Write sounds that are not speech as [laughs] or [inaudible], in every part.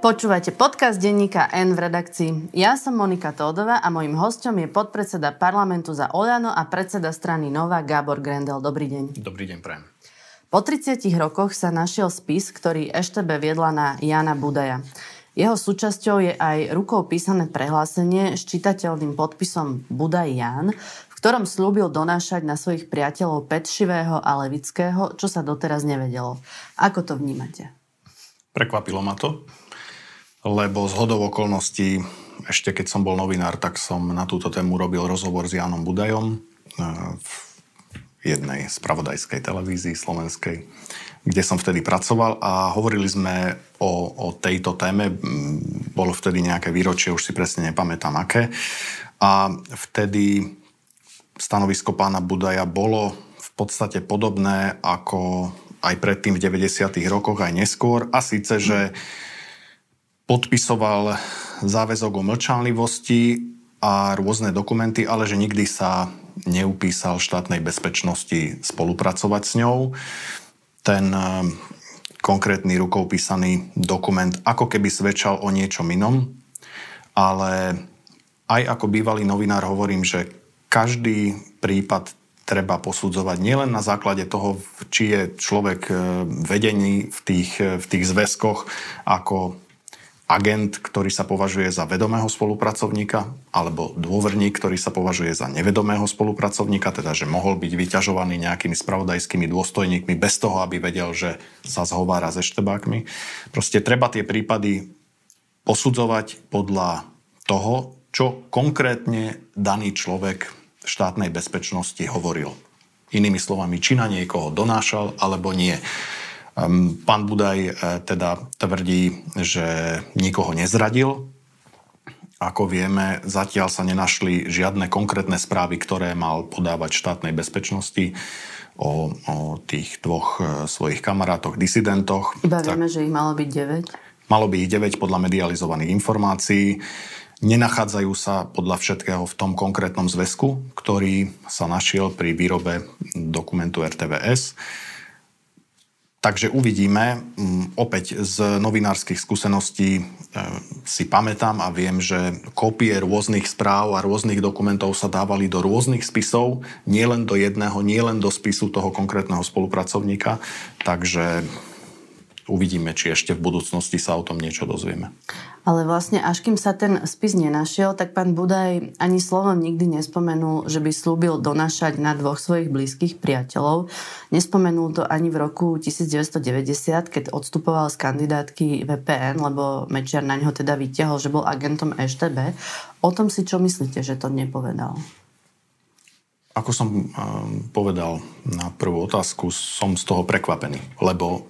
Počúvate podcast denníka N v redakcii. Ja som Monika Tódová a mojim hostom je podpredseda parlamentu za Oľano a predseda strany Nova Gábor Grendel. Dobrý deň. Dobrý deň, prajem. Po 30 rokoch sa našiel spis, ktorý Eštebe viedla na Jana Budaja. Jeho súčasťou je aj rukou písané prehlásenie s čitateľným podpisom Budaj Jan, v ktorom slúbil donášať na svojich priateľov Petšivého a Levického, čo sa doteraz nevedelo. Ako to vnímate? Prekvapilo ma to lebo z hodov okolností, ešte keď som bol novinár, tak som na túto tému robil rozhovor s Jánom Budajom e, v jednej spravodajskej televízii slovenskej, kde som vtedy pracoval a hovorili sme o, o tejto téme. Bolo vtedy nejaké výročie, už si presne nepamätám aké. A vtedy stanovisko pána Budaja bolo v podstate podobné ako aj predtým v 90. rokoch, aj neskôr. A síce, že podpisoval záväzok o mlčanlivosti a rôzne dokumenty, ale že nikdy sa neupísal štátnej bezpečnosti spolupracovať s ňou. Ten eh, konkrétny rukou písaný dokument ako keby svedčal o niečom inom, ale aj ako bývalý novinár hovorím, že každý prípad treba posudzovať nielen na základe toho, či je človek eh, vedený v tých, eh, v tých zväzkoch ako agent, ktorý sa považuje za vedomého spolupracovníka, alebo dôverník, ktorý sa považuje za nevedomého spolupracovníka, teda že mohol byť vyťažovaný nejakými spravodajskými dôstojníkmi bez toho, aby vedel, že sa zhovára se štebákmi. Proste treba tie prípady posudzovať podľa toho, čo konkrétne daný človek štátnej bezpečnosti hovoril. Inými slovami, či na niekoho donášal alebo nie. Ehm, pán Budaj eh, teda tvrdí, že nikoho nezradil. Ako vieme, zatiaľ sa nenašli žiadne konkrétne správy, ktoré mal podávať štátnej bezpečnosti o, o tých dvoch eh, svojich kamarátoch, disidentoch. Iba vieme, tak, že ich malo byť 9. Malo by ich 9 podľa medializovaných informácií. Nenachádzajú sa podľa všetkého v tom konkrétnom zväzku, ktorý sa našiel pri výrobe dokumentu RTVS. Takže uvidíme. Mm, opäť z novinárskych skúseností e, si pamätám a viem, že kopie rôznych správ a rôznych dokumentov sa dávali do rôznych spisov, nielen do jedného, nielen do spisu toho konkrétneho spolupracovníka. Takže uvidíme, či ešte v budúcnosti sa o tom niečo dozvieme. Ale vlastne až kým sa ten spis nenašiel, tak pán Budaj ani slovom nikdy nespomenul, že by slúbil donášať na dvoch svojich blízkych priateľov. Nespomenul to ani v roku 1990, keď odstupoval z kandidátky VPN, lebo Mečiar na neho teda vytiahol, že bol agentom EŠTB. O tom si čo myslíte, že to nepovedal? Ako som um, povedal na prvú otázku, som z toho prekvapený, lebo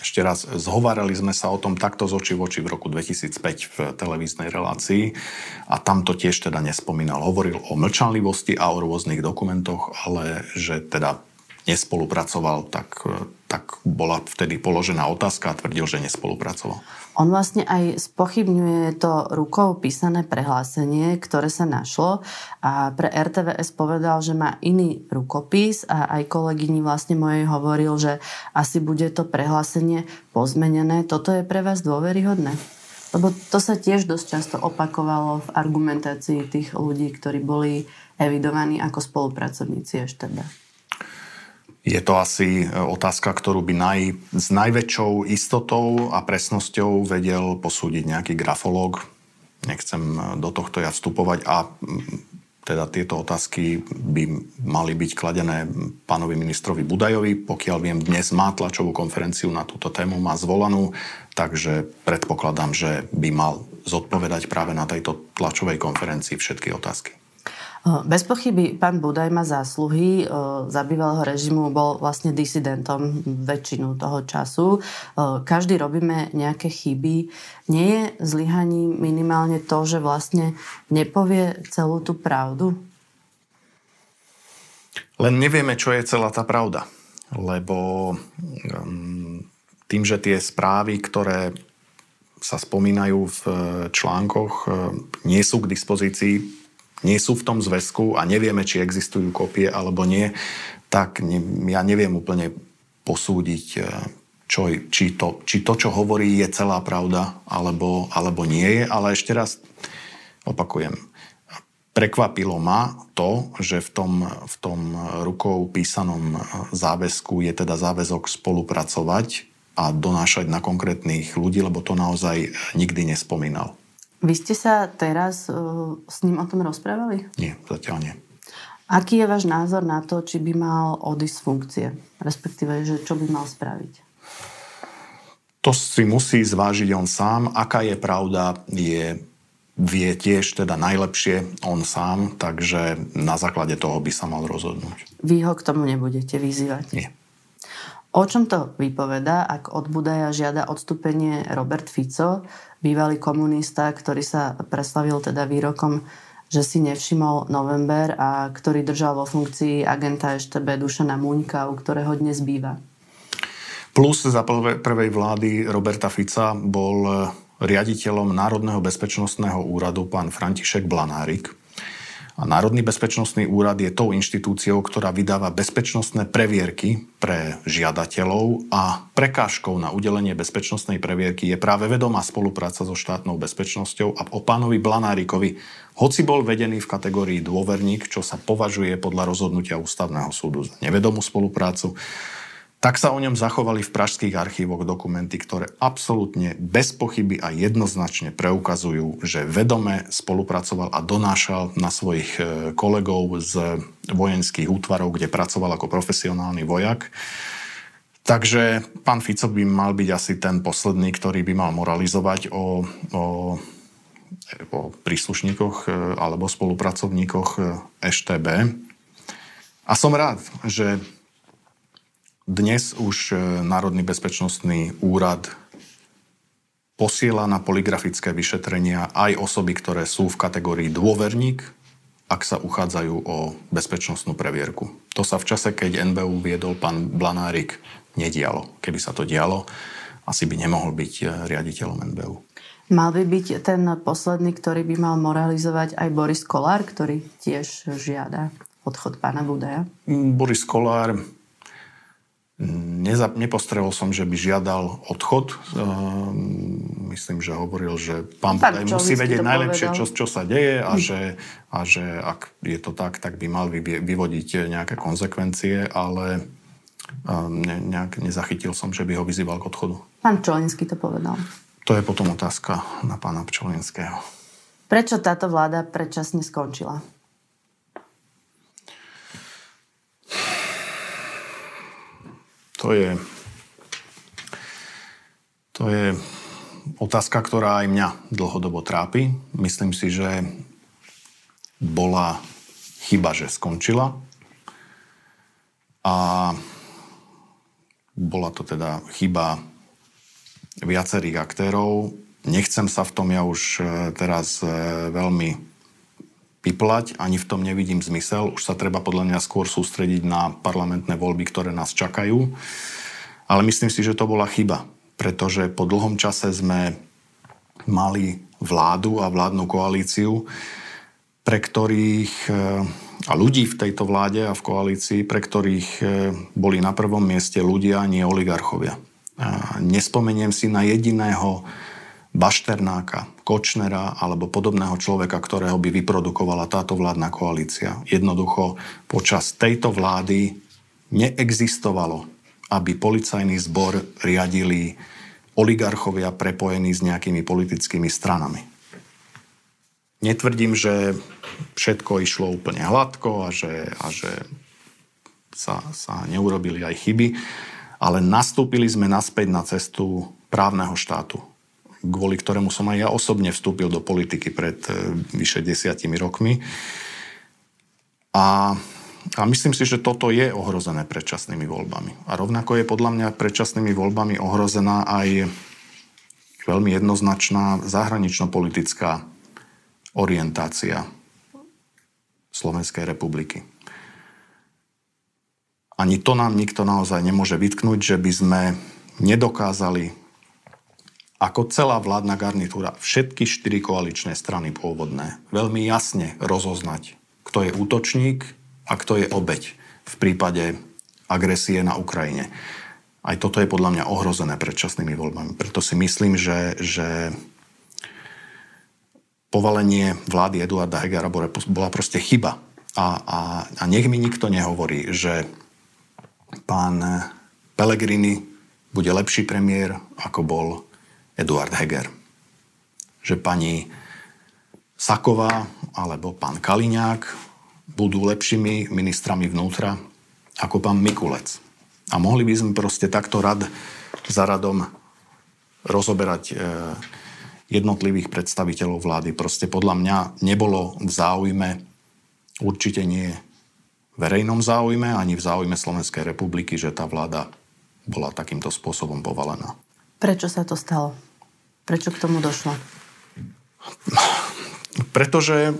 ešte raz, zhovárali sme sa o tom takto z očí v oči v roku 2005 v televíznej relácii a tam to tiež teda nespomínal. Hovoril o mlčanlivosti a o rôznych dokumentoch, ale že teda nespolupracoval, tak, tak bola vtedy položená otázka a tvrdil, že nespolupracoval. On vlastne aj spochybňuje to rukou písané prehlásenie, ktoré sa našlo a pre RTVS povedal, že má iný rukopis a aj kolegyni vlastne mojej hovoril, že asi bude to prehlásenie pozmenené. Toto je pre vás dôveryhodné? Lebo to sa tiež dosť často opakovalo v argumentácii tých ľudí, ktorí boli evidovaní ako spolupracovníci EŠTB. Je to asi otázka, ktorú by naj, s najväčšou istotou a presnosťou vedel posúdiť nejaký grafológ. Nechcem do tohto ja vstupovať a teda tieto otázky by mali byť kladené pánovi ministrovi Budajovi. Pokiaľ viem, dnes má tlačovú konferenciu na túto tému, má zvolanú, takže predpokladám, že by mal zodpovedať práve na tejto tlačovej konferencii všetky otázky. Bez pochyby pán Budaj má zásluhy. Za bývalého režimu bol vlastne disidentom väčšinu toho času. Každý robíme nejaké chyby. Nie je zlyhaním minimálne to, že vlastne nepovie celú tú pravdu? Len nevieme, čo je celá tá pravda. Lebo um, tým, že tie správy, ktoré sa spomínajú v článkoch, nie sú k dispozícii nie sú v tom zväzku a nevieme, či existujú kopie alebo nie, tak ne, ja neviem úplne posúdiť, e, čo, či, to, či to, čo hovorí, je celá pravda alebo, alebo nie je. Ale ešte raz opakujem, prekvapilo ma to, že v tom, v tom rukou písanom záväzku je teda záväzok spolupracovať a donášať na konkrétnych ľudí, lebo to naozaj nikdy nespomínal. Vy ste sa teraz uh, s ním o tom rozprávali? Nie, zatiaľ nie. Aký je váš názor na to, či by mal odísť z funkcie? Respektíve, že čo by mal spraviť? To si musí zvážiť on sám. Aká je pravda, je, vie tiež teda najlepšie on sám, takže na základe toho by sa mal rozhodnúť. Vy ho k tomu nebudete vyzývať? Nie. O čom to vypoveda, ak od Budaja žiada odstúpenie Robert Fico, bývalý komunista, ktorý sa preslavil teda výrokom, že si nevšimol november a ktorý držal vo funkcii agenta EŠTB Dušana Muňka, u ktorého dnes býva. Plus za prvej vlády Roberta Fica bol riaditeľom Národného bezpečnostného úradu pán František Blanárik, a Národný bezpečnostný úrad je tou inštitúciou, ktorá vydáva bezpečnostné previerky pre žiadateľov a prekážkou na udelenie bezpečnostnej previerky je práve vedomá spolupráca so štátnou bezpečnosťou a o pánovi Blanárikovi, hoci bol vedený v kategórii dôverník, čo sa považuje podľa rozhodnutia ústavného súdu za nevedomú spoluprácu, tak sa o ňom zachovali v pražských archívoch dokumenty, ktoré absolútne bez pochyby a jednoznačne preukazujú, že vedome spolupracoval a donášal na svojich e, kolegov z vojenských útvarov, kde pracoval ako profesionálny vojak. Takže pán Fico by mal byť asi ten posledný, ktorý by mal moralizovať o, o, o príslušníkoch e, alebo spolupracovníkoch EŠTB. A som rád, že dnes už e, Národný bezpečnostný úrad posiela na poligrafické vyšetrenia aj osoby, ktoré sú v kategórii dôverník, ak sa uchádzajú o bezpečnostnú previerku. To sa v čase, keď NBU viedol pán Blanárik, nedialo. Keby sa to dialo, asi by nemohol byť e, riaditeľom NBU. Mal by byť ten posledný, ktorý by mal moralizovať aj Boris Kolár, ktorý tiež žiada odchod pána Budaja? Mm, Boris Kolár Neza, nepostrehol som, že by žiadal odchod. Ehm, myslím, že hovoril, že pán Budaj musí vedieť najlepšie, čo, čo sa deje a, hm. že, a že ak je to tak, tak by mal vyvodiť nejaké konsekvencie, ale ehm, ne, nejak nezachytil som, že by ho vyzýval k odchodu. Pán Čolinský to povedal. To je potom otázka na pána Pčolinského. Prečo táto vláda predčasne skončila? To je, to je otázka, ktorá aj mňa dlhodobo trápi. Myslím si, že bola chyba, že skončila. A bola to teda chyba viacerých aktérov. Nechcem sa v tom ja už e, teraz e, veľmi piplať, ani v tom nevidím zmysel. Už sa treba podľa mňa skôr sústrediť na parlamentné voľby, ktoré nás čakajú. Ale myslím si, že to bola chyba, pretože po dlhom čase sme mali vládu a vládnu koalíciu, pre ktorých eh, a ľudí v tejto vláde a v koalícii, pre ktorých eh, boli na prvom mieste ľudia, nie oligarchovia. Nespomeniem si na jediného Bašternáka, Kočnera alebo podobného človeka, ktorého by vyprodukovala táto vládna koalícia. Jednoducho počas tejto vlády neexistovalo, aby policajný zbor riadili oligarchovia prepojení s nejakými politickými stranami. Netvrdím, že všetko išlo úplne hladko a že, a že sa, sa neurobili aj chyby, ale nastúpili sme naspäť na cestu právneho štátu, kvôli ktorému som aj ja osobne vstúpil do politiky pred e, vyše desiatimi rokmi. A, a myslím si, že toto je ohrozené predčasnými voľbami. A rovnako je podľa mňa predčasnými voľbami ohrozená aj veľmi jednoznačná zahranično-politická orientácia Slovenskej republiky. Ani to nám nikto naozaj nemôže vytknúť, že by sme nedokázali ako celá vládna garnitúra, všetky štyri koaličné strany pôvodné, veľmi jasne rozoznať, kto je útočník a kto je obeď v prípade agresie na Ukrajine. Aj toto je podľa mňa ohrozené predčasnými voľbami. Preto si myslím, že, že povalenie vlády Eduarda Hegera bola proste chyba. A, a, a nech mi nikto nehovorí, že pán Pellegrini bude lepší premiér, ako bol Eduard Heger. Že pani Saková alebo pán Kaliňák budú lepšími ministrami vnútra ako pán Mikulec. A mohli by sme proste takto rad za radom rozoberať e, jednotlivých predstaviteľov vlády. Proste podľa mňa nebolo v záujme, určite nie verejnom záujme, ani v záujme Slovenskej republiky, že tá vláda bola takýmto spôsobom povalená. Prečo sa to stalo? Prečo k tomu došlo? Pretože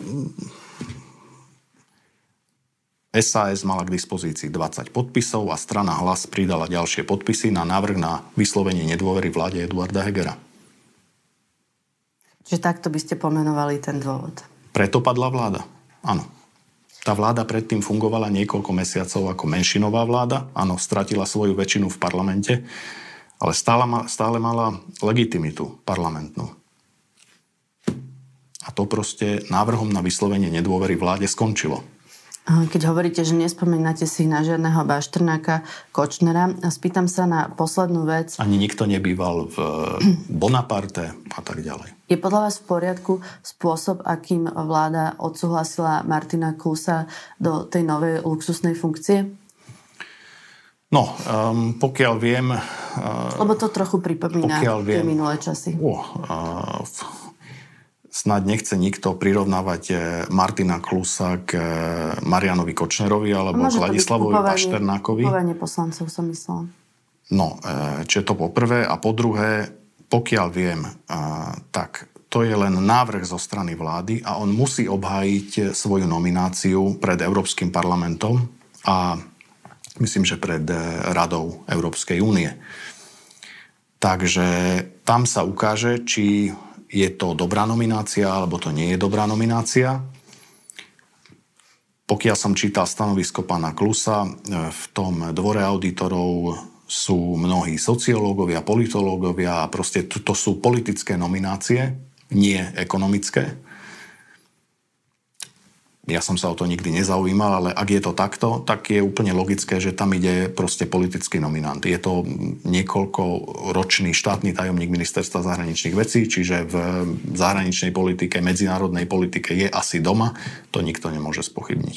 SAS mala k dispozícii 20 podpisov a strana Hlas pridala ďalšie podpisy na návrh na vyslovenie nedôvery vláde Eduarda Hegera. Že takto by ste pomenovali ten dôvod. Preto padla vláda. Áno. Tá vláda predtým fungovala niekoľko mesiacov ako menšinová vláda. Áno, stratila svoju väčšinu v parlamente, ale stále, stále mala legitimitu parlamentnú. A to proste návrhom na vyslovenie nedôvery vláde skončilo. Keď hovoríte, že nespomínate si na žiadneho Baštrnáka Kočnera, spýtam sa na poslednú vec. Ani nikto nebýval v Bonaparte a tak ďalej. Je podľa vás v poriadku spôsob, akým vláda odsúhlasila Martina Klusa do tej novej luxusnej funkcie? No, um, pokiaľ viem... Uh, Lebo to trochu pripomína tie minulé časy. Uh, uh, snad nechce nikto prirovnávať e, Martina Klusa k e, Marianovi Kočnerovi alebo k Ladislavovi Pašternákovi. Kupovanie poslancov som myslela. No, čo je to po prvé. A po druhé, pokiaľ viem, tak to je len návrh zo strany vlády a on musí obhájiť svoju nomináciu pred Európskym parlamentom a myslím, že pred Radou Európskej únie. Takže tam sa ukáže, či je to dobrá nominácia alebo to nie je dobrá nominácia. Pokiaľ som čítal stanovisko pána Klusa, e, v tom dvore auditorov sú mnohí sociológovia, politológovia proste to sú politické nominácie, nie ekonomické ja som sa o to nikdy nezaujímal, ale ak je to takto, tak je úplne logické, že tam ide proste politický nominant. Je to niekoľko ročný štátny tajomník ministerstva zahraničných vecí, čiže v zahraničnej politike, medzinárodnej politike je asi doma, to nikto nemôže spochybniť.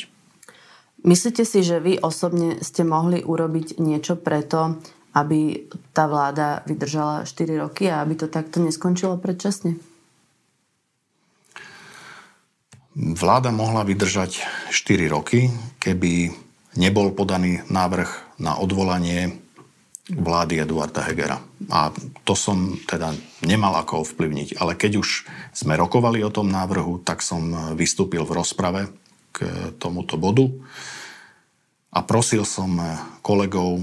Myslíte si, že vy osobne ste mohli urobiť niečo preto, aby tá vláda vydržala 4 roky a aby to takto neskončilo predčasne? Vláda mohla vydržať 4 roky, keby nebol podaný návrh na odvolanie vlády Eduarda Hegera. A to som teda nemal ako ovplyvniť. Ale keď už sme rokovali o tom návrhu, tak som vystúpil v rozprave k tomuto bodu a prosil som kolegov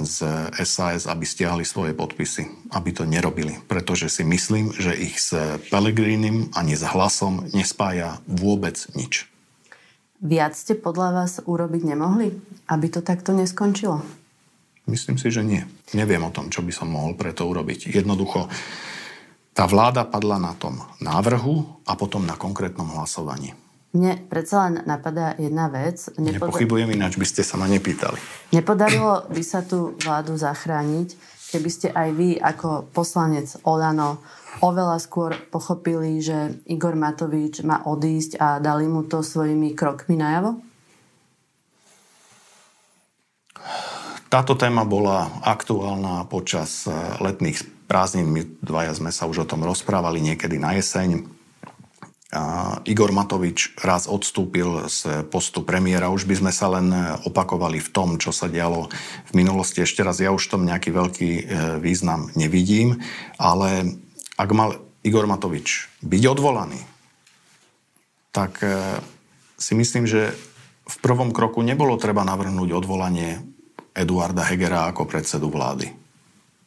z SAS, aby stiahli svoje podpisy, aby to nerobili. Pretože si myslím, že ich s Pelegrínim ani s hlasom nespája vôbec nič. Viac ste podľa vás urobiť nemohli, aby to takto neskončilo? Myslím si, že nie. Neviem o tom, čo by som mohol preto urobiť. Jednoducho, tá vláda padla na tom návrhu a potom na konkrétnom hlasovaní. Mne predsa len napadá jedna vec. Nepoda- Nepochybujem, ináč by ste sa ma nepýtali. Nepodarilo by sa tú vládu zachrániť, keby ste aj vy ako poslanec Olano oveľa skôr pochopili, že Igor Matovič má odísť a dali mu to svojimi krokmi najavo? Táto téma bola aktuálna počas eh, letných prázdnin. My dvaja sme sa už o tom rozprávali niekedy na jeseň. Igor Matovič raz odstúpil z postu premiéra. Už by sme sa len opakovali v tom, čo sa dialo v minulosti. Ešte raz, ja už tom nejaký veľký e, význam nevidím, ale ak mal Igor Matovič byť odvolaný, tak e, si myslím, že v prvom kroku nebolo treba navrhnúť odvolanie Eduarda Hegera ako predsedu vlády.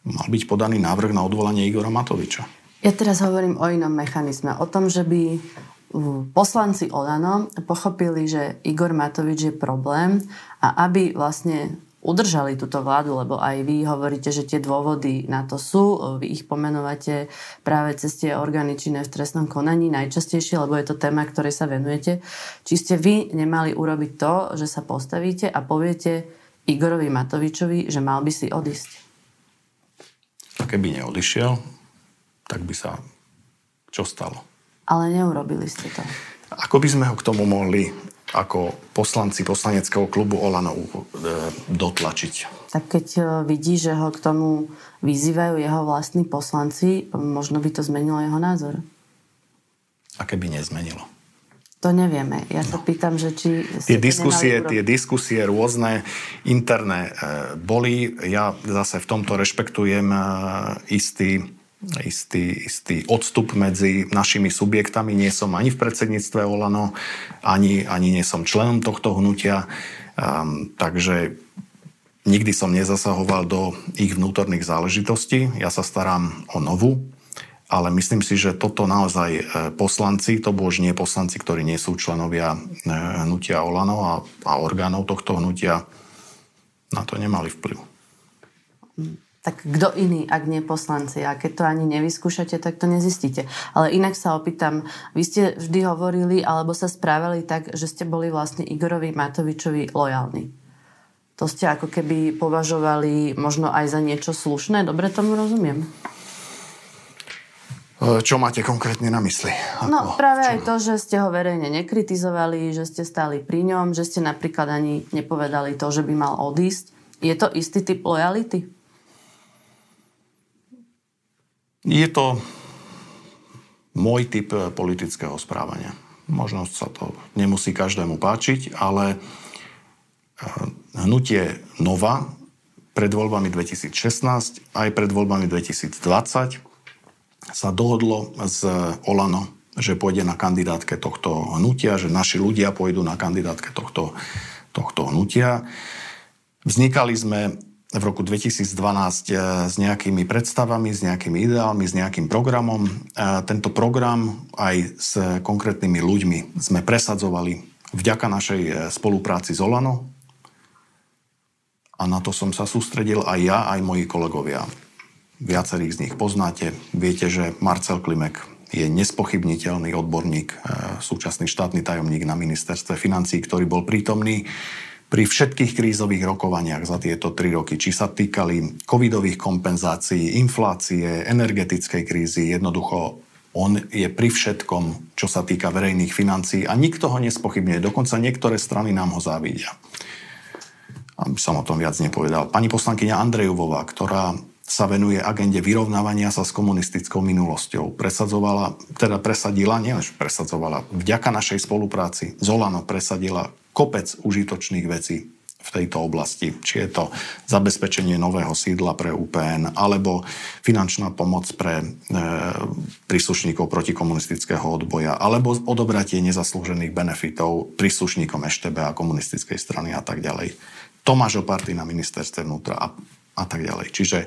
Mal byť podaný návrh na odvolanie Igora Matoviča. Ja teraz hovorím o inom mechanizme. O tom, že by poslanci Olano pochopili, že Igor Matovič je problém a aby vlastne udržali túto vládu, lebo aj vy hovoríte, že tie dôvody na to sú, vy ich pomenovate práve cez tie orgány činné v trestnom konaní najčastejšie, lebo je to téma, ktorej sa venujete. Či ste vy nemali urobiť to, že sa postavíte a poviete Igorovi Matovičovi, že mal by si odísť? A keby neodišiel, tak by sa čo stalo? Ale neurobili ste to. Ako by sme ho k tomu mohli ako poslanci poslaneckého klubu Olano e, dotlačiť? Tak keď e, vidí, že ho k tomu vyzývajú jeho vlastní poslanci, možno by to zmenilo jeho názor. A keby nezmenilo? To nevieme. Ja sa no. pýtam, že či... Tie diskusie, tie diskusie rôzne, interné e, boli. Ja zase v tomto rešpektujem istý istý, istý odstup medzi našimi subjektami. Nie som ani v predsedníctve Olano, ani, ani nie som členom tohto hnutia. Um, takže nikdy som nezasahoval do ich vnútorných záležitostí. Ja sa starám o novú, ale myslím si, že toto naozaj e, poslanci, to už nie poslanci, ktorí nie sú členovia e, hnutia Olano a, a orgánov tohto hnutia, na to nemali vplyv tak kto iný, ak nie poslanci. A keď to ani nevyskúšate, tak to nezistíte. Ale inak sa opýtam, vy ste vždy hovorili alebo sa správali tak, že ste boli vlastne Igorovi Matovičovi lojálni. To ste ako keby považovali možno aj za niečo slušné? Dobre tomu rozumiem? E, čo máte konkrétne na mysli? Ako, no práve aj to, že ste ho verejne nekritizovali, že ste stáli pri ňom, že ste napríklad ani nepovedali to, že by mal odísť. Je to istý typ lojality? Je to môj typ eh, politického správania. Možno sa to nemusí každému páčiť, ale eh, hnutie Nova pred voľbami 2016 aj pred voľbami 2020 sa dohodlo s Olano, že pôjde na kandidátke tohto hnutia, že naši ľudia pôjdu na kandidátke tohto, tohto hnutia. Vznikali sme v roku 2012 eh, s nejakými predstavami, s nejakými ideálmi, s nejakým programom. Tento program aj s konkrétnymi ľuďmi sme presadzovali vďaka našej eh, spolupráci s Olano. A na to som sa sústredil aj ja, aj moji kolegovia. Viacerých z nich poznáte. Viete, že Marcel Klimek je nespochybniteľný odborník, súčasný štátny tajomník na ministerstve financí, ktorý bol prítomný pri všetkých krízových rokovaniach za tieto tri roky, či sa týkali covidových kompenzácií, inflácie, energetickej krízy, jednoducho on je pri všetkom, čo sa týka verejných financií a nikto ho nespochybňuje. Dokonca niektoré strany nám ho závidia. Aby som o tom viac nepovedal. Pani poslankyňa Andrejovová, ktorá sa venuje agende vyrovnávania sa s komunistickou minulosťou. Presadzovala, teda presadila, nie presadzovala, vďaka našej spolupráci Zolano presadila kopec užitočných vecí v tejto oblasti. Či je to zabezpečenie nového sídla pre UPN, alebo finančná pomoc pre e, príslušníkov protikomunistického odboja, alebo odobratie nezaslúžených benefitov príslušníkom EŠTB a komunistickej strany a tak ďalej. Tomáš Oparty na ministerstve vnútra a a tak ďalej. Čiže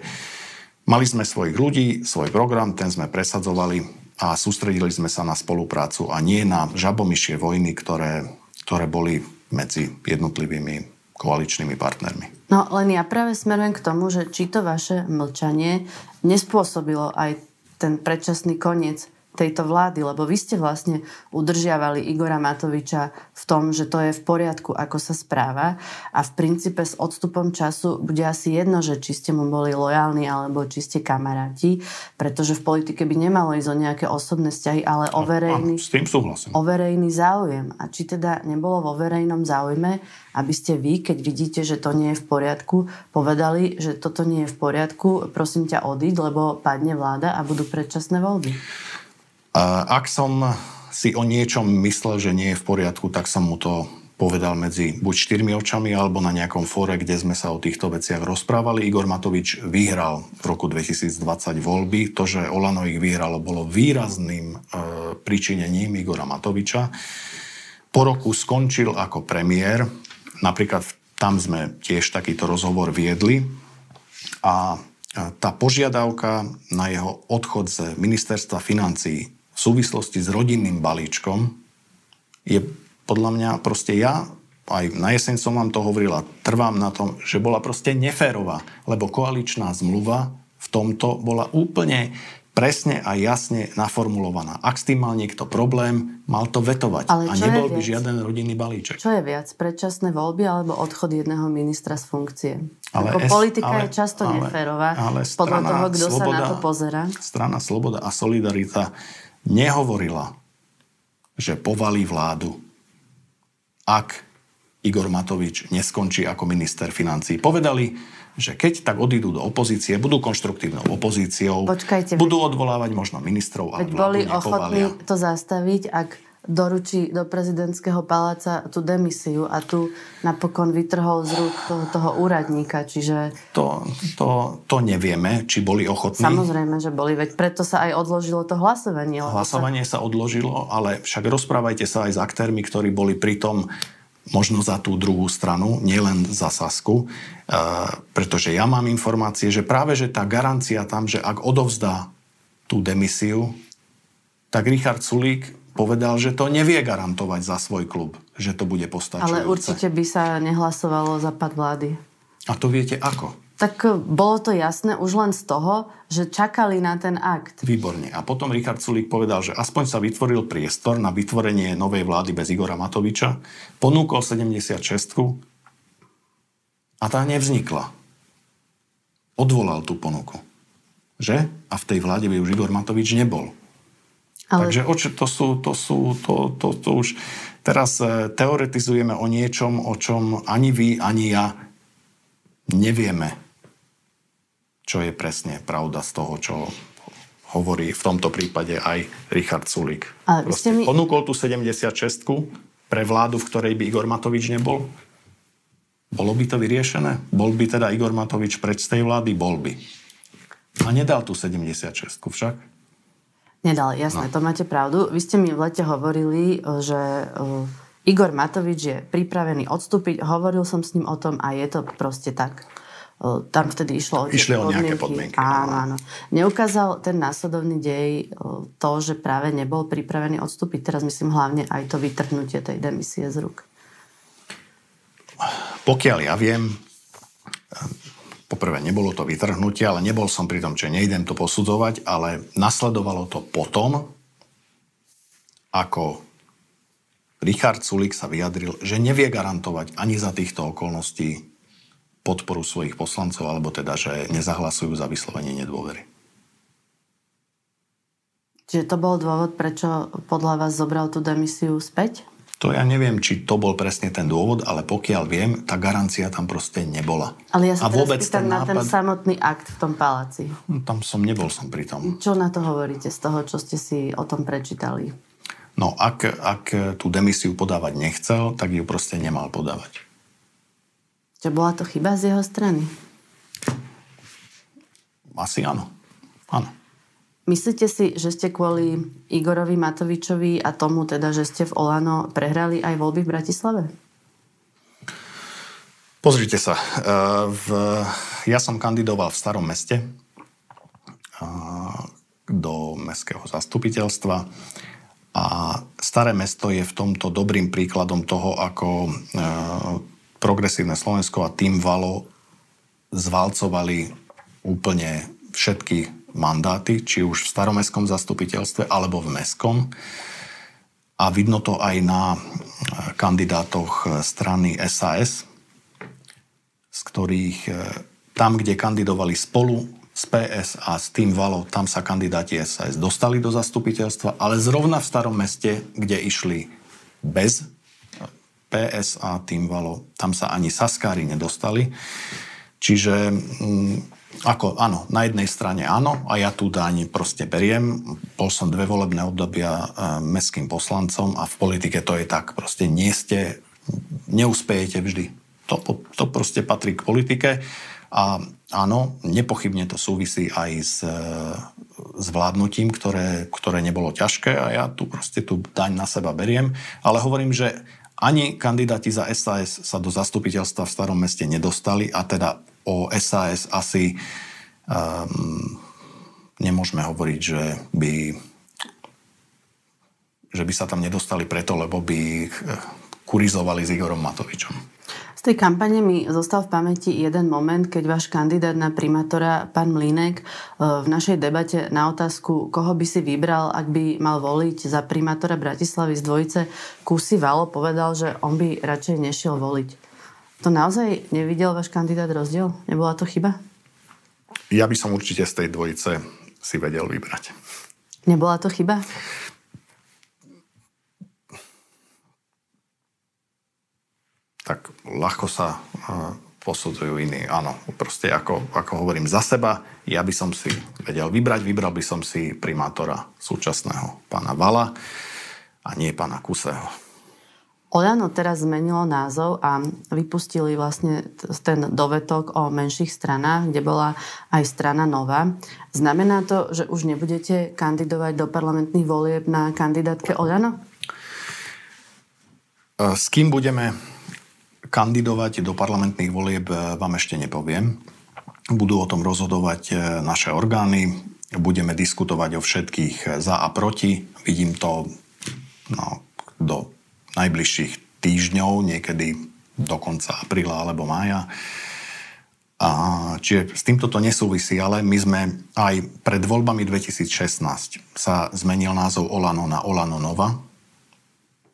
mali sme svojich ľudí, svoj program, ten sme presadzovali a sústredili sme sa na spoluprácu a nie na žabomyšie vojny, ktoré, ktoré boli medzi jednotlivými koaličnými partnermi. No len ja práve smerujem k tomu, že či to vaše mlčanie nespôsobilo aj ten predčasný koniec tejto vlády, lebo vy ste vlastne udržiavali Igora Matoviča v tom, že to je v poriadku, ako sa správa a v princípe s odstupom času bude asi jedno, že či ste mu boli lojálni alebo či ste kamaráti, pretože v politike by nemalo ísť o nejaké osobné vzťahy, ale o verejný, s tým súhlasím. o verejný záujem. A či teda nebolo vo verejnom záujme, aby ste vy, keď vidíte, že to nie je v poriadku, povedali, že toto nie je v poriadku, prosím ťa odíď, lebo padne vláda a budú predčasné voľby. Ak som si o niečom myslel, že nie je v poriadku, tak som mu to povedal medzi buď štyrmi očami alebo na nejakom fóre, kde sme sa o týchto veciach rozprávali. Igor Matovič vyhral v roku 2020 voľby. To, že Olano ich vyhralo, bolo výrazným e, pričinením Igora Matoviča. Po roku skončil ako premiér. Napríklad tam sme tiež takýto rozhovor viedli. A tá požiadavka na jeho odchod z ministerstva financií v súvislosti s rodinným balíčkom je podľa mňa proste ja, aj na jeseň som vám to hovoril a trvám na tom, že bola proste neférová, lebo koaličná zmluva v tomto bola úplne presne a jasne naformulovaná. Ak s tým mal niekto problém, mal to vetovať. Ale a nebol by žiaden rodinný balíček. Čo je viac, predčasné voľby alebo odchod jedného ministra z funkcie? Ale Ako es- politika ale- je často ale- neférová ale podľa toho, kto sa na to pozera. Strana Sloboda a Solidarita nehovorila, že povalí vládu, ak Igor Matovič neskončí ako minister financí. Povedali, že keď tak odídu do opozície, budú konštruktívnou opozíciou, Počkajte, budú odvolávať možno ministrov, ale Veď boli ochotní to zastaviť, ak doručí do prezidentského paláca tú demisiu a tu napokon vytrhol z rúk toho, toho úradníka, čiže To, to, to nevieme, či boli ochotní. samozrejme, že boli, veď preto sa aj odložilo to hlasovanie. lebo sa- Hlasovanie sa odložilo, ale však rozprávajte sa aj s aktérmi, ktorí boli pritom možno za tú druhú stranu, nielen za Sasku, e, pretože ja mám informácie, že práve že tá garancia tam, že ak odovzdá tú demisiu, tak Richard Sulík povedal, že to nevie garantovať za svoj klub, že to bude postačujúce. Ale určite by sa nehlasovalo za pad vlády. A to viete ako? Tak e, bolo to jasné už len z toho, že čakali na ten akt. Výborne. A potom Richard Sulík povedal, že aspoň sa vytvoril priestor na vytvorenie novej vlády bez Igora Matoviča, ponúkol 76 a tá nevznikla. Odvolal tú ponuku. Že? A v tej vláde by už Igor Matovič nebol. Ale Takže to sú, to sú, to, to, to už teraz e, teoretizujeme o niečom, o čom ani vy, ani ja nevieme, čo je presne pravda z toho, čo hovorí v tomto prípade aj Richard Sulík. Ale vy ste mi- Ponúkol tú 76 pre vládu, v ktorej by Igor Matovič nebol? Bolo by to vyriešené? Bol by teda Igor Matovič pred z tej vlády? Bol by. A nedal tú 76 však? Nedal, jasné, no. to máte pravdu. Vy ste mi v lete hovorili, že uh, Igor Matovič je pripravený odstúpiť. Hovoril som s ním o tom a je to proste tak. Uh, tam vtedy išlo o Išli o nejaké podmienky, Áno, áno. Neukázal ten následovný dej to, že práve nebol pripravený odstúpiť. Teraz myslím hlavne aj to vytrhnutie tej demisie z rúk. Pokiaľ ja viem, poprvé nebolo to vytrhnutie, ale nebol som pri tom, čo nejdem to posudzovať, ale nasledovalo to potom, ako Richard Sulik sa vyjadril, že nevie garantovať ani za týchto okolností podporu svojich poslancov, alebo teda, že nezahlasujú za vyslovenie nedôvery. Čiže to bol dôvod, prečo podľa vás zobral tú demisiu späť? To ja neviem, či to bol presne ten dôvod, ale pokiaľ viem, tá garancia tam proste nebola. Ale ja sa A vôbec ten na ten nápad- samotný akt v tom paláci. No, Tam som nebol som pri tom. Čo na to hovoríte z toho, čo ste si o tom prečítali? No, ak, ak tú demisiu podávať nechcel, tak ju proste nemal podávať. Čo bola to chyba z jeho strany? Asi. Áno. Myslíte si, že ste kvôli Igorovi Matovičovi a tomu teda, že ste v Olano prehrali aj voľby v Bratislave? Pozrite sa. e, V, ja som kandidoval v Starom meste e, do mestského zastupiteľstva a Staré mesto je v tomto dobrým príkladom toho, ako e, progresívne Slovensko a tým Valo zvalcovali úplne všetky mandáty, či už v staromestskom zastupiteľstve alebo v mestskom. A vidno to aj na kandidátoch strany SAS, z ktorých e, tam, kde kandidovali spolu z PS a s tým Valo, tam sa kandidáti SAS dostali do zastupiteľstva, ale zrovna v starom meste, kde išli bez PS a tým Valo, tam sa ani Saskári nedostali. Čiže mm, ako áno, na jednej strane áno a ja tú daň proste beriem. Bol som dve volebné obdobia e, mestským poslancom a v politike to je tak. Proste nie ste, neuspejete vždy. To, to proste patrí k politike a áno, nepochybne to súvisí aj s, e, s vládnutím, ktoré, ktoré nebolo ťažké a ja tu proste tú daň na seba beriem. Ale hovorím, že ani kandidáti za SAS sa do zastupiteľstva v starom meste nedostali a teda o SAS asi um, nemôžeme hovoriť, že by, že by sa tam nedostali preto, lebo by kurizovali s Igorom Matovičom. Z tej kampane mi zostal v pamäti jeden moment, keď váš kandidát na primátora, pán Mlinek, e, v našej debate na otázku, koho by si vybral, ak by mal voliť za primátora Bratislavy z dvojice Kusy Valo, povedal, že on by radšej nešiel voliť. To naozaj nevidel váš kandidát rozdiel? Nebola to chyba? Ja by som určite z tej dvojice si vedel vybrať. Nebola to chyba? Tak ľahko sa posudzujú iní. Áno, proste ako, ako hovorím za seba, ja by som si vedel vybrať, vybral by som si primátora súčasného pána Vala a nie pána Kuseho. Oľano teraz zmenilo názov a vypustili vlastne ten dovetok o menších stranách, kde bola aj strana nová. Znamená to, že už nebudete kandidovať do parlamentných volieb na kandidátke Oľano? E, s kým budeme kandidovať do parlamentných volieb, e, vám ešte nepoviem. Budú o tom rozhodovať e, naše orgány, budeme diskutovať o všetkých za a proti. Vidím to no, do najbližších týždňov, niekedy do konca apríla alebo mája. A, čiže s týmto to nesúvisí, ale my sme aj pred voľbami 2016 sa zmenil názov Olano na Olano Nova.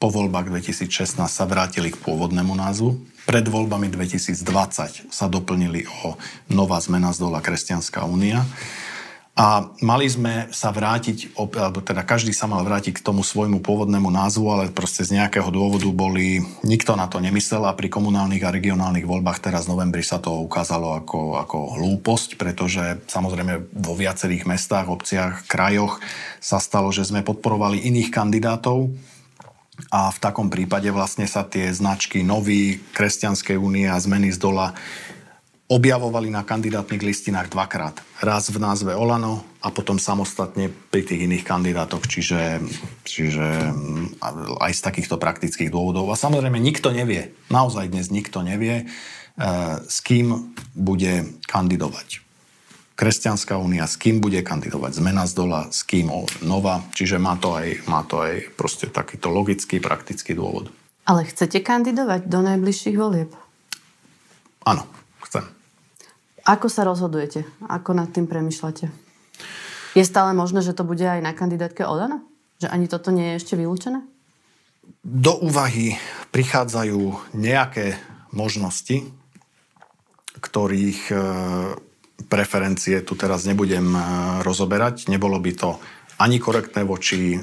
Po voľbách 2016 sa vrátili k pôvodnému názvu. Pred voľbami 2020 sa doplnili o Nová zmena z dola Kresťanská únia. A mali sme sa vrátiť, alebo teda každý sa mal vrátiť k tomu svojmu pôvodnému názvu, ale proste z nejakého dôvodu boli, nikto na to nemyslel a pri komunálnych a regionálnych voľbách teraz v novembri sa to ukázalo ako, ako hlúposť, pretože samozrejme vo viacerých mestách, obciach, krajoch sa stalo, že sme podporovali iných kandidátov, a v takom prípade vlastne sa tie značky Nový, Kresťanskej únie a Zmeny z dola objavovali na kandidátnych listinách dvakrát. Raz v názve Olano a potom samostatne pri tých iných kandidátoch, čiže, čiže mm, aj z takýchto praktických dôvodov. A samozrejme nikto nevie, naozaj dnes nikto nevie, e, s kým bude kandidovať. Kresťanská únia, s kým bude kandidovať zmena z dola, s kým nova, čiže má to aj, má to aj proste takýto logický, praktický dôvod. Ale chcete kandidovať do najbližších volieb? Áno. Ako sa rozhodujete? Ako nad tým premyšľate? Je stále možné, že to bude aj na kandidátke Olana? Že ani toto nie je ešte vylúčené? Do úvahy prichádzajú nejaké možnosti, ktorých e, preferencie tu teraz nebudem e, rozoberať. Nebolo by to ani korektné voči e,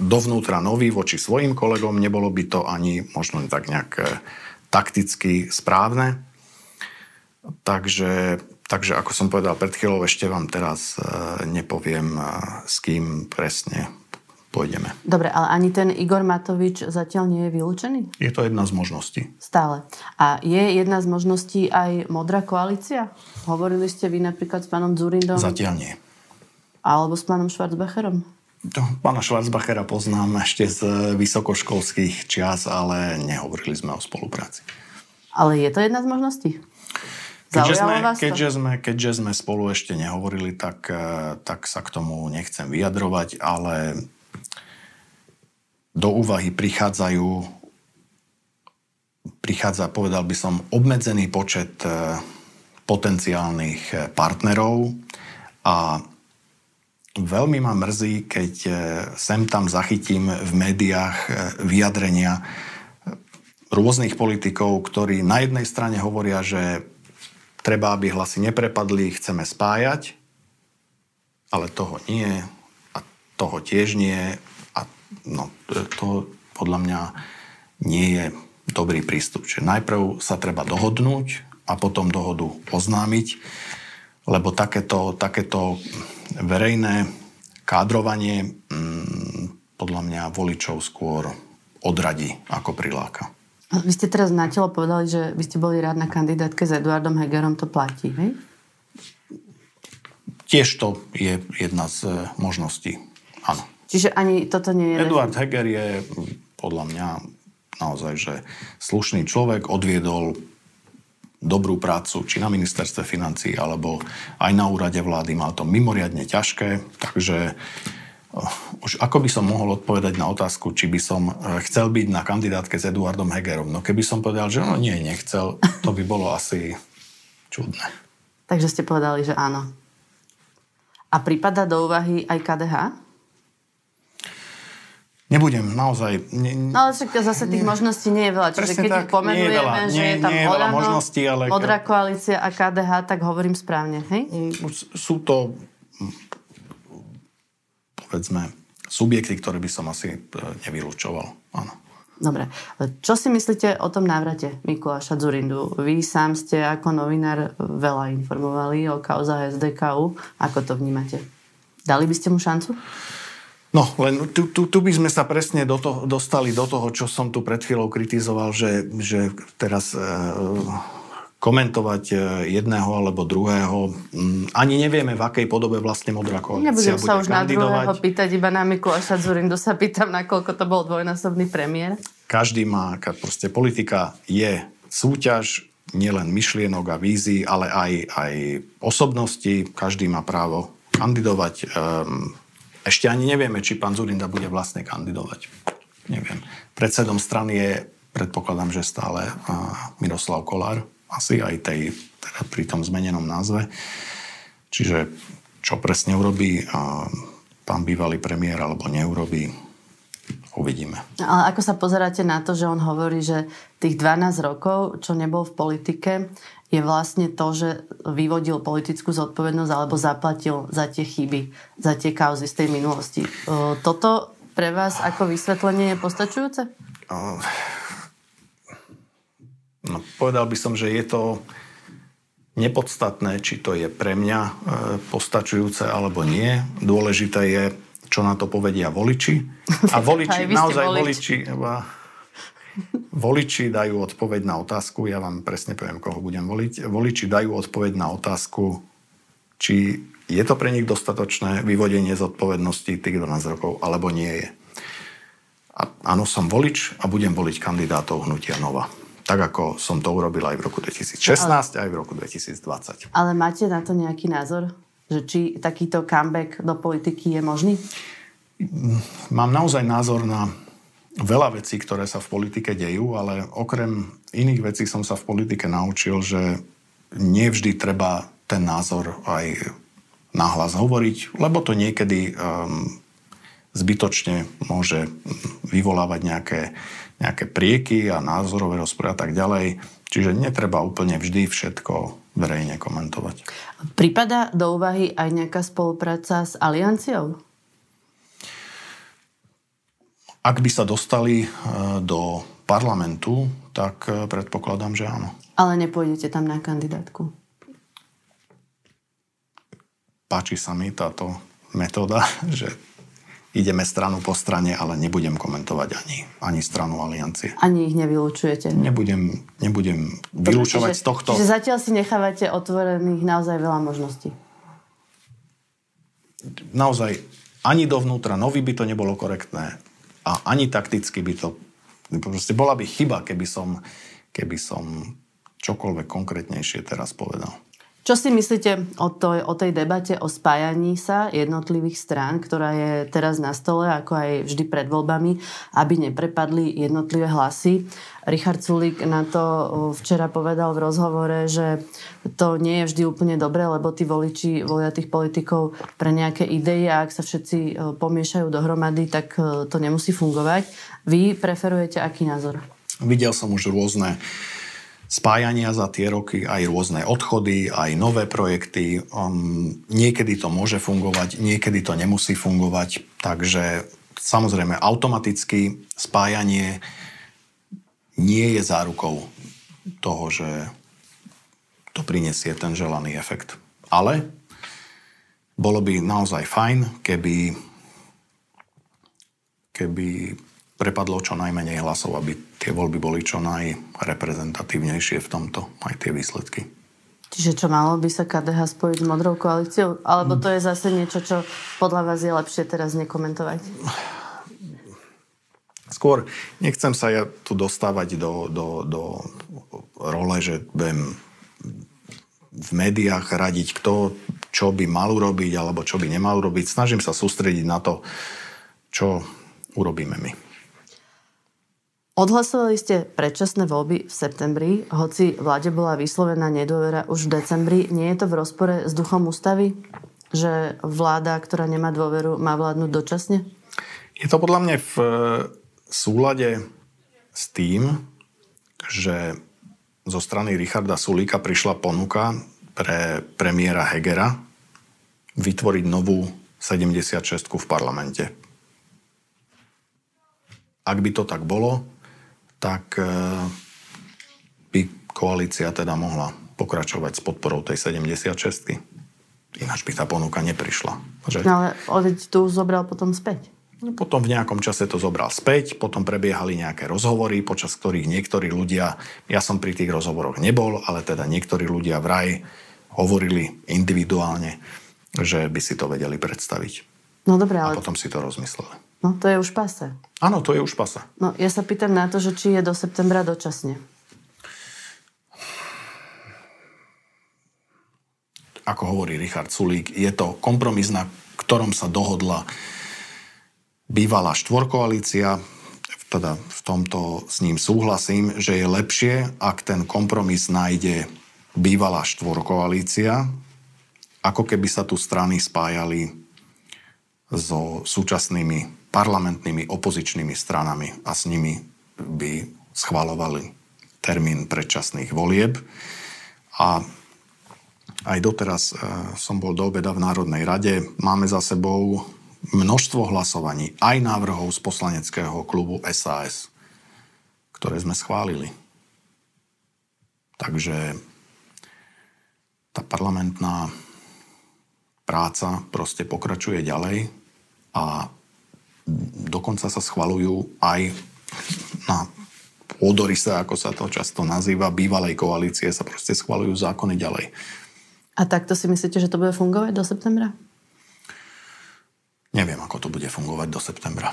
dovnútra nový, voči svojim kolegom, nebolo by to ani možno tak nejak takticky správne. Takže, takže ako som povedal pred chvíľou, ešte vám teraz e, nepoviem, e, s kým presne pôjdeme. Dobre, ale ani ten Igor Matovič zatiaľ nie je vylúčený? Je to jedna z možností. Stále. A je jedna z možností aj modrá koalícia? Hovorili ste vy napríklad s pánom Zurindom? Zatiaľ nie. Alebo s pánom Schwarzbacherom? To, pána Schwarzbachera poznám ešte z vysokoškolských čias, ale nehovorili sme o spolupráci. Ale je to jedna z možností? Keďže sme, keďže, sme, keďže sme spolu ešte nehovorili, tak, eh, tak sa k tomu nechcem vyjadrovať, ale do úvahy prichádzajú prichádza, povedal by som, obmedzený počet eh, potenciálnych eh, partnerov a veľmi ma mrzí, keď sem tam zachytím v médiách vyjadrenia rôznych politikov, ktorí na jednej strane hovoria, že treba, aby hlasy neprepadli, chceme spájať, ale toho nie a toho tiež nie a no, to podľa mňa nie je dobrý prístup. Čiže najprv sa treba dohodnúť a potom dohodu oznámiť, lebo takéto, takéto verejné kádrovanie mm, podľa mňa voličov skôr odradí ako priláka. Vy ste teraz na telo povedali, že by ste boli rád na kandidátke s Eduardom Hegerom, to platí, hej? Tiež to je jedna z e, možností, áno. Čiže ani toto nie je... Eduard Heger je podľa mňa naozaj, že slušný človek odviedol dobrú prácu, či na ministerstve financí, alebo aj na úrade vlády. Mal to mimoriadne ťažké, takže už ako by som mohol odpovedať na otázku, či by som eh, chcel byť na kandidátke s Eduardom Hegerom. No keby som povedal, že no nie, nechcel, to by bolo asi čudné. Takže ste povedali, že áno. A prípada do úvahy aj KDH? Nebudem, naozaj. Ne, no ale však zase tých možností nie je veľa. Čiže keď tak, ich pomenujeme, že je tam nie, Olano, možností, ale... Modrá koalícia a KDH, tak hovorím správne, hej? Mm, sú to, povedzme, subjekty, ktoré by som asi e, nevylúčoval. Áno. Dobre. Čo si myslíte o tom návrate Mikuláša Zurindu? Vy sám ste ako novinár veľa informovali o kauza SDKU. Ako to vnímate? Dali by ste mu šancu? No, len tu, tu, tu by sme sa presne do toho, dostali do toho, čo som tu pred chvíľou kritizoval, že, že teraz e, komentovať e, jedného alebo druhého. Mm, ani nevieme, v akej podobe vlastne modrá koalícia Nebudem bude sa už kandidovať. na druhého pýtať, iba na Mikuláša Zurindu sa pýtam, nakoľko to bol dvojnásobný premiér. Každý má, proste politika je súťaž, nielen myšlienok a vízií, ale aj, aj osobnosti. Každý má právo kandidovať. Um, ešte ani nevieme, či pán Zurinda bude vlastne kandidovať. Neviem. Predsedom strany je, predpokladám, že stále Miroslav Kolár, asi aj tej, teda pri tom zmenenom názve. Čiže čo presne urobí pán bývalý premiér alebo neurobí, uvidíme. Ale ako sa pozeráte na to, že on hovorí, že tých 12 rokov, čo nebol v politike, je vlastne to, že vyvodil politickú zodpovednosť alebo zaplatil za tie chyby, za tie kauzy z tej minulosti. Toto pre vás ako vysvetlenie je postačujúce? No, povedal by som, že je to nepodstatné, či to je pre mňa e, postačujúce alebo nie. Dôležité je, čo na to povedia voliči. A [laughs] voliči, naozaj voliči, Voliči dajú odpoveď na otázku, ja vám presne poviem, koho budem voliť. Voliči dajú odpoveď na otázku, či je to pre nich dostatočné vyvodenie z odpovednosti tých 12 rokov, alebo nie je. A áno, som volič a budem voliť kandidátov Hnutia Nova. Tak ako som to urobil aj v roku 2016, ale, aj v roku 2020. Ale máte na to nejaký názor? Že či takýto comeback do politiky je možný? Mám naozaj názor na veľa vecí, ktoré sa v politike dejú, ale okrem iných vecí som sa v politike naučil, že nevždy treba ten názor aj nahlas hovoriť, lebo to niekedy um, zbytočne môže vyvolávať nejaké, nejaké prieky a názorové rozpory a tak ďalej. Čiže netreba úplne vždy všetko verejne komentovať. Prípada do úvahy aj nejaká spolupráca s Alianciou? Ak by sa dostali e, do parlamentu, tak e, predpokladám, že áno. Ale nepôjdete tam na kandidátku? Páči sa mi táto metóda, [laughs] že ideme stranu po strane, ale nebudem komentovať ani, ani stranu aliancie. Ani ich nevylučujete? Nebudem, nebudem vylúčovať čiže, z tohto. Čiže zatiaľ si nechávate otvorených naozaj veľa možností? Naozaj ani dovnútra nový by to nebolo korektné, a ani takticky by to... Proste bola by chyba, keby som, keby som čokoľvek konkrétnejšie teraz povedal. Čo si myslíte o, to, o tej debate o spájaní sa jednotlivých strán, ktorá je teraz na stole, ako aj vždy pred voľbami, aby neprepadli jednotlivé hlasy? Richard Sulík na to včera povedal v rozhovore, že to nie je vždy úplne dobré, lebo tí voliči volia tých politikov pre nejaké idei a ak sa všetci pomiešajú dohromady, tak to nemusí fungovať. Vy preferujete aký názor? Videl som už rôzne spájania za tie roky, aj rôzne odchody, aj nové projekty. Um, niekedy to môže fungovať, niekedy to nemusí fungovať, takže samozrejme automaticky spájanie nie je zárukou toho, že to prinesie ten želaný efekt. Ale bolo by naozaj fajn, keby, keby prepadlo čo najmenej hlasov, aby tie voľby boli čo najreprezentatívnejšie v tomto, aj tie výsledky. Čiže čo malo by sa KDH spojiť s modrou koalíciou? Alebo to je zase niečo, čo podľa vás je lepšie teraz nekomentovať? Skôr nechcem sa ja tu dostávať do, do, do role, že budem v médiách radiť, kto čo by mal urobiť alebo čo by nemal urobiť. Snažím sa sústrediť na to, čo urobíme my. Odhlasovali ste predčasné voľby v septembri, hoci vláde bola vyslovená nedôvera už v decembri. Nie je to v rozpore s duchom ústavy, že vláda, ktorá nemá dôveru, má vládnuť dočasne? Je to podľa mňa v e, súlade s tým, že zo strany Richarda Sulíka prišla ponuka pre premiéra Hegera vytvoriť novú 76 v parlamente. Ak by to tak bolo, tak e, by koalícia teda mohla pokračovať s podporou tej 76 Ináč by tá ponuka neprišla. Že... No ale Odeď tu zobral potom späť. No, potom v nejakom čase to zobral späť, potom prebiehali nejaké rozhovory, počas ktorých niektorí ľudia, ja som pri tých rozhovoroch nebol, ale teda niektorí ľudia vraj hovorili individuálne, že by si to vedeli predstaviť. No dobré, ale... A potom si to rozmysleli. No to je už pase. Áno, to je už pase. No ja sa pýtam na to, že či je do septembra dočasne. Ako hovorí Richard Sulík, je to kompromis, na ktorom sa dohodla bývalá štvorkoalícia, teda v tomto s ním súhlasím, že je lepšie, ak ten kompromis nájde bývalá štvorkoalícia, ako keby sa tu strany spájali so súčasnými parlamentnými opozičnými stranami a s nimi by schvalovali termín predčasných volieb. A aj doteraz e, som bol do obeda v Národnej rade. Máme za sebou množstvo hlasovaní, aj návrhov z poslaneckého klubu SAS, ktoré sme schválili. Takže tá parlamentná práca proste pokračuje ďalej a dokonca sa schvalujú aj na pôdorise, ako sa to často nazýva, bývalej koalície sa proste schvalujú zákony ďalej. A takto si myslíte, že to bude fungovať do septembra? Neviem, ako to bude fungovať do septembra.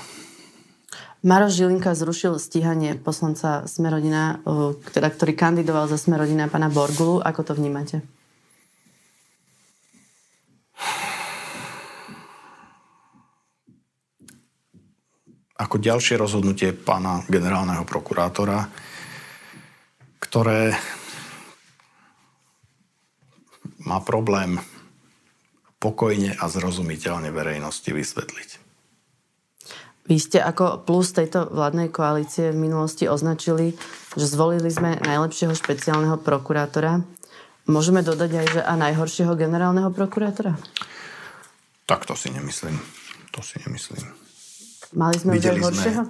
Maroš Žilinka zrušil stíhanie poslanca Smerodina, teda, ktorý kandidoval za Smerodina pana Borgulu. Ako to vnímate? Ako ďalšie rozhodnutie pána generálneho prokurátora, ktoré má problém pokojne a zrozumiteľne verejnosti vysvetliť. Vy ste ako plus tejto vládnej koalície v minulosti označili, že zvolili sme najlepšieho špeciálneho prokurátora. Môžeme dodať aj, že a najhoršieho generálneho prokurátora? Tak to si nemyslím. To si nemyslím. Mali sme Videli horšieho?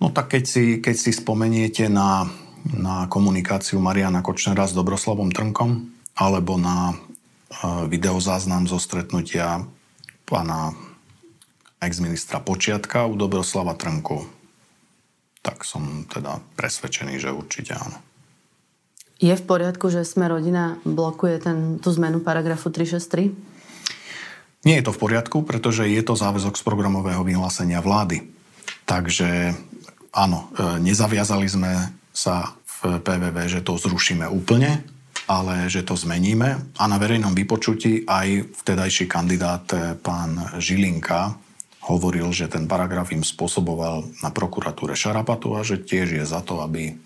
No tak keď si, keď si spomeniete na, na komunikáciu Mariana Kočnera s Dobroslavom Trnkom alebo na uh, videozáznam zo stretnutia pána ex-ministra Počiatka u Dobroslava Trnku, tak som teda presvedčený, že určite áno. Je v poriadku, že sme rodina blokuje ten, tú zmenu paragrafu 363? Nie je to v poriadku, pretože je to záväzok z programového vyhlásenia vlády. Takže áno, e, nezaviazali sme sa v PVV, že to zrušíme úplne, ale že to zmeníme. A na verejnom vypočutí aj vtedajší kandidát eh, pán Žilinka hovoril, že ten paragraf im spôsoboval na prokuratúre šarapatu a že tiež je za to, aby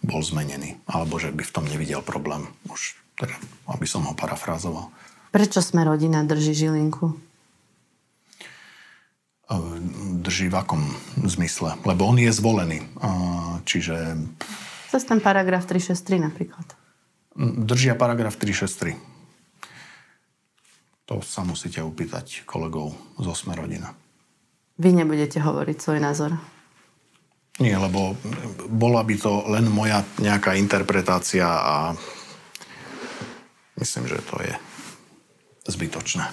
bol zmenený. Alebo že by v tom nevidel problém. Už teda, aby som ho parafrázoval. Prečo sme rodina drží Žilinku? Drží v akom zmysle? Lebo on je zvolený. Čiže... Cez ten paragraf 363 napríklad držia paragraf 363. To sa musíte upýtať kolegov z Osme rodina. Vy nebudete hovoriť svoj názor? Nie, lebo bola by to len moja nejaká interpretácia a myslím, že to je zbytočné.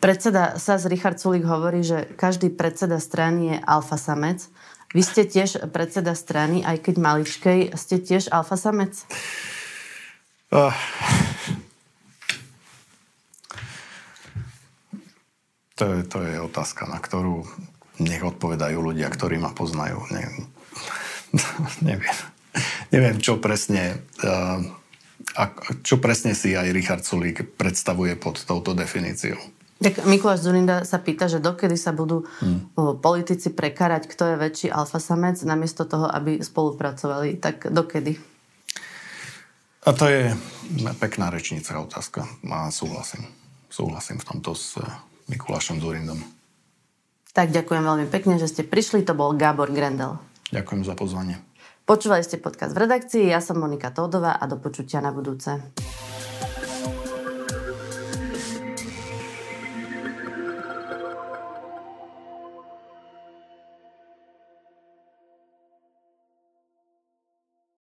Predseda SAS Richard Sulik hovorí, že každý predseda strany je alfa samec. Vy ste tiež predseda strany, aj keď maličkej, ste tiež alfa samec? Uh, to, je, to je otázka, na ktorú nech odpovedajú ľudia, ktorí ma poznajú. Ne, [laughs] neviem. Neviem, čo presne, uh, a čo presne si aj Richard Sulík predstavuje pod touto definíciou. Tak Mikuláš Zurinda sa pýta, že dokedy sa budú hmm. politici prekarať, kto je väčší alfasamec, namiesto toho, aby spolupracovali. Tak dokedy? A to je pekná rečnica otázka. A súhlasím. Súhlasím v tomto s eh, Mikulášom Zurindom. Tak ďakujem veľmi pekne, že ste prišli. To bol Gábor Grendel. Ďakujem za pozvanie. Počúvali ste podcast v redakcii, ja som Monika Todová a do počutia na budúce.